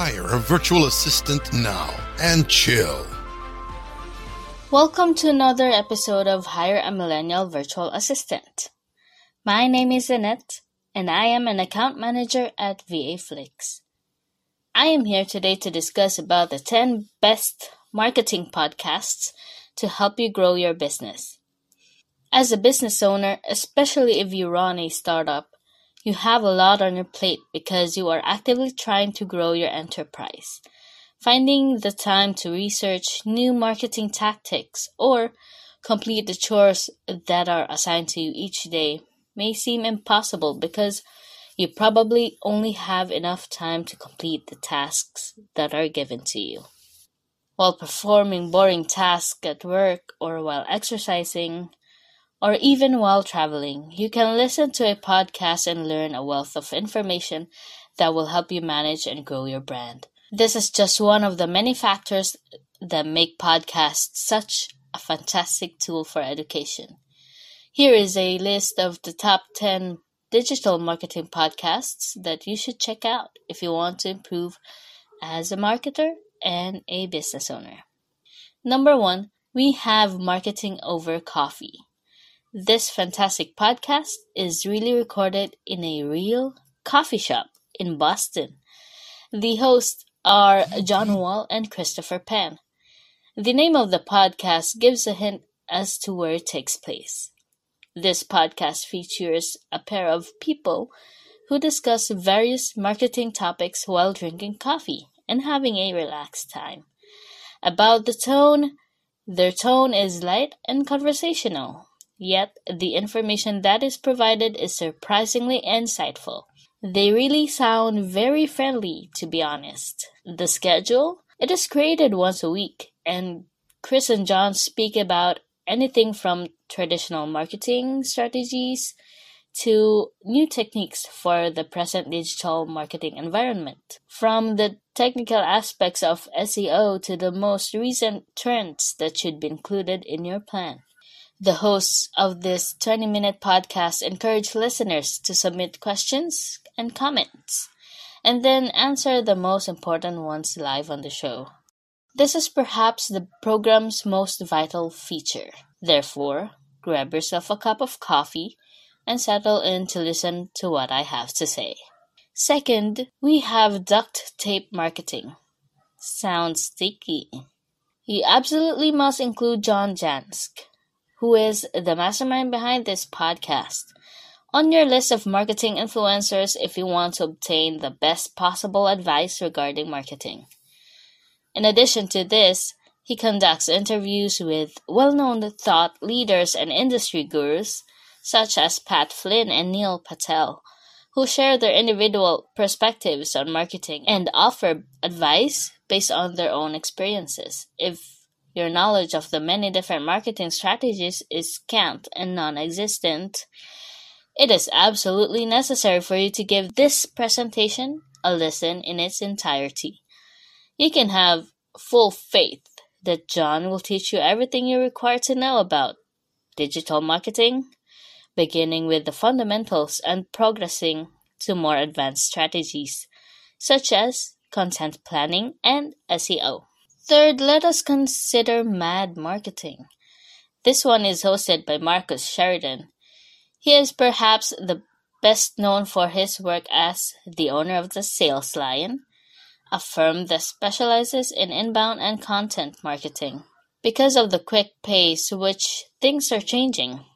hire a virtual assistant now and chill. Welcome to another episode of Hire a Millennial Virtual Assistant. My name is Annette, and I am an account manager at VAFlix. I am here today to discuss about the 10 best marketing podcasts to help you grow your business. As a business owner, especially if you run a startup, you have a lot on your plate because you are actively trying to grow your enterprise. Finding the time to research new marketing tactics or complete the chores that are assigned to you each day may seem impossible because you probably only have enough time to complete the tasks that are given to you. While performing boring tasks at work or while exercising, or even while traveling, you can listen to a podcast and learn a wealth of information that will help you manage and grow your brand. This is just one of the many factors that make podcasts such a fantastic tool for education. Here is a list of the top 10 digital marketing podcasts that you should check out if you want to improve as a marketer and a business owner. Number one, we have Marketing Over Coffee. This fantastic podcast is really recorded in a real coffee shop in Boston. The hosts are John Wall and Christopher Penn. The name of the podcast gives a hint as to where it takes place. This podcast features a pair of people who discuss various marketing topics while drinking coffee and having a relaxed time. About the tone, their tone is light and conversational, yet the information that is provided is surprisingly insightful. They really sound very friendly, to be honest. The schedule? It is created once a week, and Chris and John speak about anything from traditional marketing strategies to new techniques for the present digital marketing environment. From the technical aspects of SEO to the most recent trends that should be included in your plan. The hosts of this 20 minute podcast encourage listeners to submit questions and comments, and then answer the most important ones live on the show. This is perhaps the program's most vital feature. Therefore, grab yourself a cup of coffee and settle in to listen to what I have to say. Second, we have duct tape marketing. Sounds sticky. You absolutely must include John Jantsch, who is the mastermind behind this podcast, on your list of marketing influencers if you want to obtain the best possible advice regarding marketing. In addition to this, he conducts interviews with well-known thought leaders and industry gurus such as Pat Flynn and Neil Patel, who share their individual perspectives on marketing and offer advice based on their own experiences. If your knowledge of the many different marketing strategies is scant and non-existent, it is absolutely necessary for you to give this presentation a listen in its entirety. You can have full faith that John will teach you everything you require to know about digital marketing, beginning with the fundamentals and progressing to more advanced strategies, such as content planning and SEO. Third, let us consider Mad Marketing. This one is hosted by Marcus Sheridan. He is perhaps the best known for his work as the owner of the Sales Lion, a firm that specializes in inbound and content marketing. Because of the quick pace which things are changing,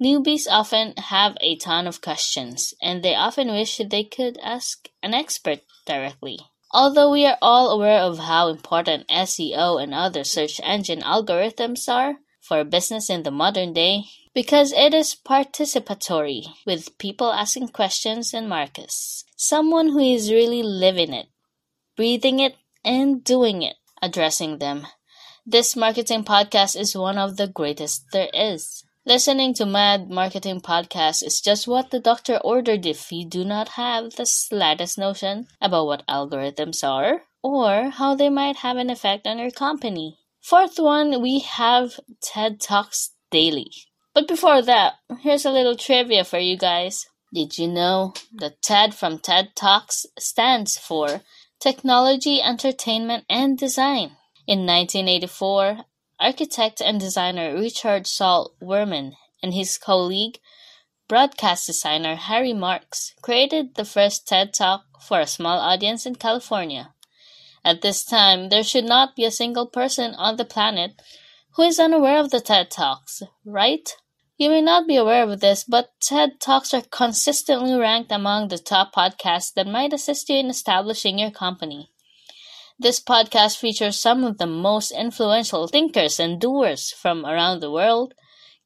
newbies often have a ton of questions and they often wish they could ask an expert directly. Although we are all aware of how important SEO and other search engine algorithms are for business in the modern day, because it is participatory, with people asking questions and Marcus, someone who is really living it breathing it and doing it, addressing them. This marketing podcast is one of the greatest there is. Listening to Mad Marketing Podcast is just what the doctor ordered if you do not have the slightest notion about what algorithms are or how they might have an effect on your company. Fourth one, we have TED Talks Daily. But before that, here's a little trivia for you guys. Did you know that TED from TED Talks stands for technology, entertainment, and design. In 1984, architect and designer Richard Saul Wurman and his colleague, broadcast designer Harry Marks, created the first TED Talk for a small audience in California. At this time, there should not be a single person on the planet who is unaware of the TED Talks, right? You may not be aware of this, but TED Talks are consistently ranked among the top podcasts that might assist you in establishing your company. This podcast features some of the most influential thinkers and doers from around the world,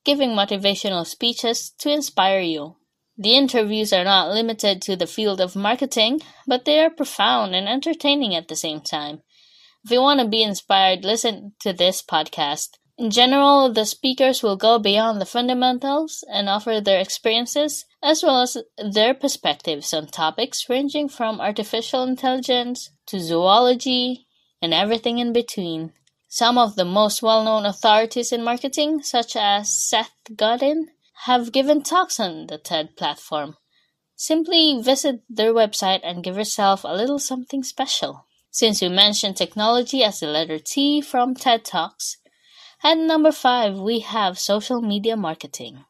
giving motivational speeches to inspire you. The interviews are not limited to the field of marketing, but they are profound and entertaining at the same time. If you want to be inspired, listen to this podcast. In general, the speakers will go beyond the fundamentals and offer their experiences as well as their perspectives on topics ranging from artificial intelligence to zoology and everything in between. Some of the most well known authorities in marketing, such as Seth Godin, have given talks on the TED platform. Simply visit their website and give yourself a little something special. Since we mentioned technology as the letter T from TED Talks, at number five, we have social media marketing.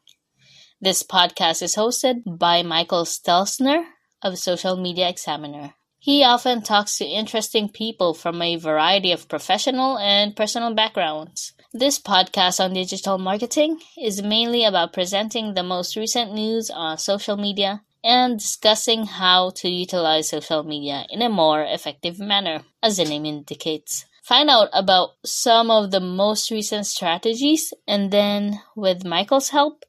This podcast is hosted by Michael Stelzner of Social Media Examiner. He often talks to interesting people from a variety of professional and personal backgrounds. This podcast on digital marketing is mainly about presenting the most recent news on social media and discussing how to utilize social media in a more effective manner, as the name indicates. Find out about some of the most recent strategies and then, with Michael's help,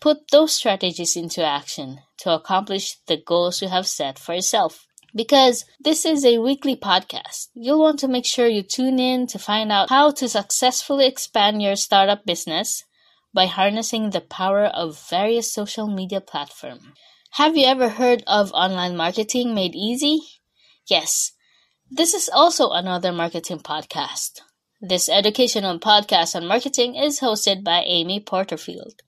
put those strategies into action to accomplish the goals you have set for yourself. Because this is a weekly podcast, you'll want to make sure you tune in to find out how to successfully expand your startup business by harnessing the power of various social media platforms. Have you ever heard of online marketing made easy? Yes, this is also another marketing podcast. This educational podcast on marketing is hosted by Amy Porterfield,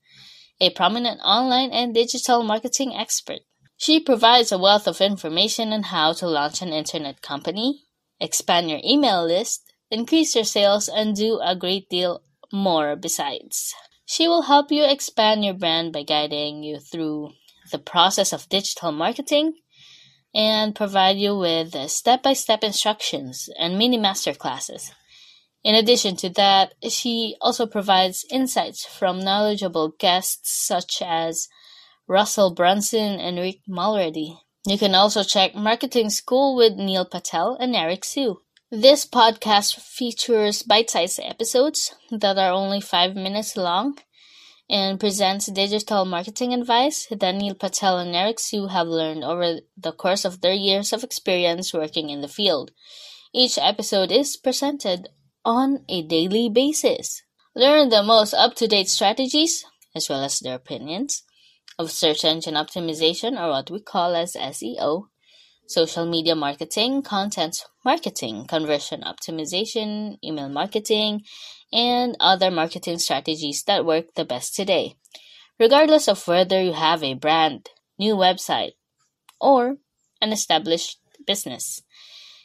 a prominent online and digital marketing expert. She provides a wealth of information on how to launch an internet company, expand your email list, increase your sales, and do a great deal more besides. She will help you expand your brand by guiding you through the process of digital marketing and provide you with step by step instructions and mini master classes. In addition to that, she also provides insights from knowledgeable guests such as Russell Brunson and Rick Mulready. You can also check Marketing School with Neil Patel and Eric Siu. This podcast features bite sized episodes that are only five minutes long and presents digital marketing advice Neil Patel and Eric Siu have learned over the course of their years of experience working in the field. Each episode is presented on a daily basis. Learn the most up to date strategies, as well as their opinions, of search engine optimization, or what we call as SEO, social media marketing, content marketing, conversion optimization, email marketing, and other marketing strategies that work the best today, regardless of whether you have a brand, new website, or an established business.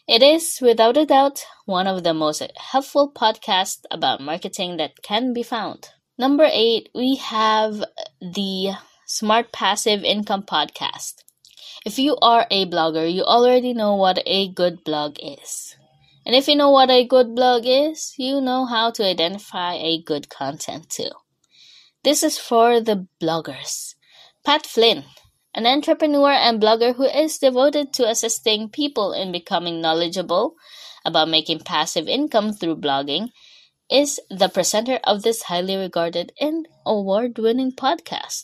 It is, without a doubt, one of the most helpful podcasts about marketing that can be found. Number eight, we have the Smart Passive Income Podcast. If you are a blogger, you already know what a good blog is. And if you know what a good blog is, you know how to identify a good content too. This is for the bloggers. Pat Flynn, an entrepreneur and blogger who is devoted to assisting people in becoming knowledgeable about making passive income through blogging, is the presenter of this highly regarded and award winning podcast.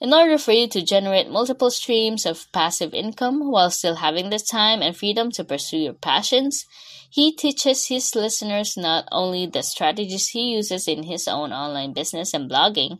In order for you to generate multiple streams of passive income while still having the time and freedom to pursue your passions, he teaches his listeners not only the strategies he uses in his own online business and blogging,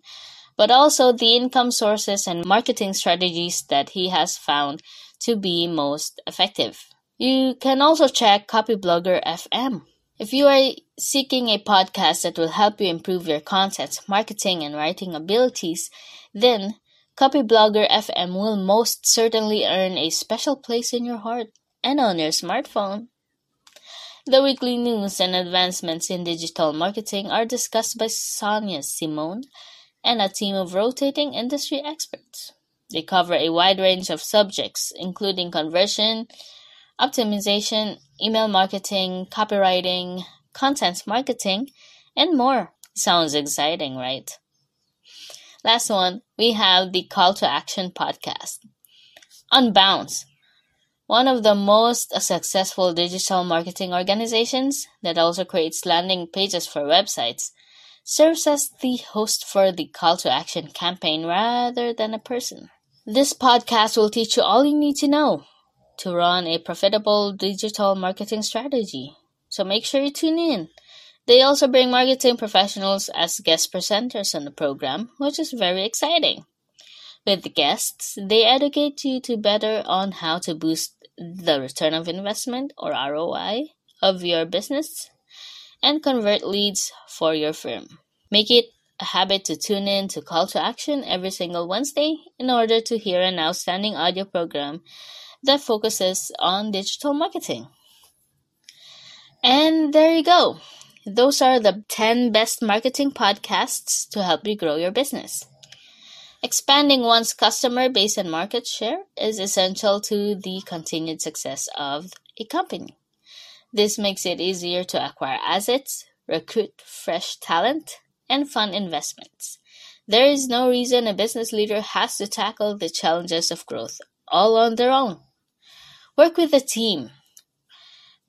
but also the income sources and marketing strategies that he has found to be most effective. You can also check Copyblogger FM. If you are seeking a podcast that will help you improve your content, marketing, and writing abilities, then Copyblogger FM will most certainly earn a special place in your heart. and on your smartphone. The weekly news and advancements in digital marketing are discussed by Sonia Simone and a team of rotating industry experts. They cover a wide range of subjects, including conversion, optimization, email marketing, copywriting, content marketing, and more. Sounds exciting, right? Last one, we have the Call to Action podcast. Unbounce, one of the most successful digital marketing organizations that also creates landing pages for websites, serves as the host for the Call to Action campaign rather than a person. This podcast will teach you all you need to know to run a profitable digital marketing strategy. So make sure you tune in. They also bring marketing professionals as guest presenters on the program, which is very exciting. With the guests, they educate you to better on how to boost the return of investment or ROI of your business and convert leads for your firm. Make it a habit to tune in to Call to Action every single Wednesday in order to hear an outstanding audio program that focuses on digital marketing. And there you go. Those are the 10 best marketing podcasts to help you grow your business. Expanding one's customer base and market share is essential to the continued success of a company. This makes it easier to acquire assets, recruit fresh talent, and fund investments. There is no reason a business leader has to tackle the challenges of growth all on their own. Work with a team.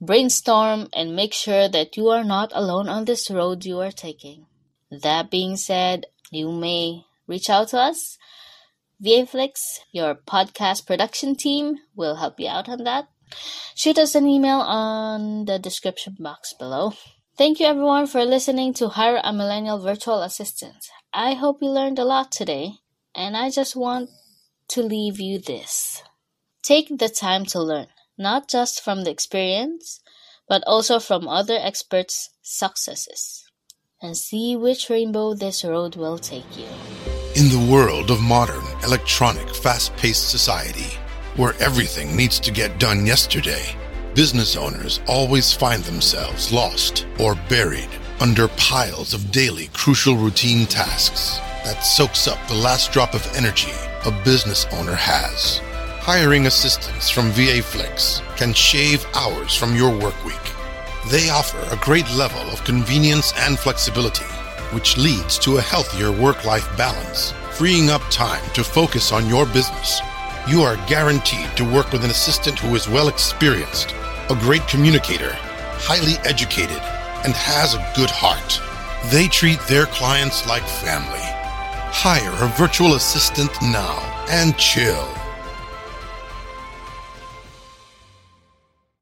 Brainstorm and make sure that you are not alone on this road you are taking. That being said, you may reach out to us. VAFlix, your podcast production team, will help you out on that. Shoot us an email on the description box below. Thank you everyone for listening to Hire a Millennial Virtual Assistant. I hope you learned a lot today, and I just want to leave you this. Take the time to learn, not just from the experience, but also from other experts' successes, and see which rainbow this road will take you. In the world of modern, electronic, fast paced society, where everything needs to get done yesterday, business owners always find themselves lost or buried under piles of daily crucial routine tasks that soaks up the last drop of energy a business owner has. Hiring assistants from VAFlix can shave hours from your work week. They offer a great level of convenience and flexibility, which leads to a healthier work life balance, freeing up time to focus on your business. You are guaranteed to work with an assistant who is well experienced, a great communicator, highly educated, and has a good heart. They treat their clients like family. Hire a virtual assistant now and chill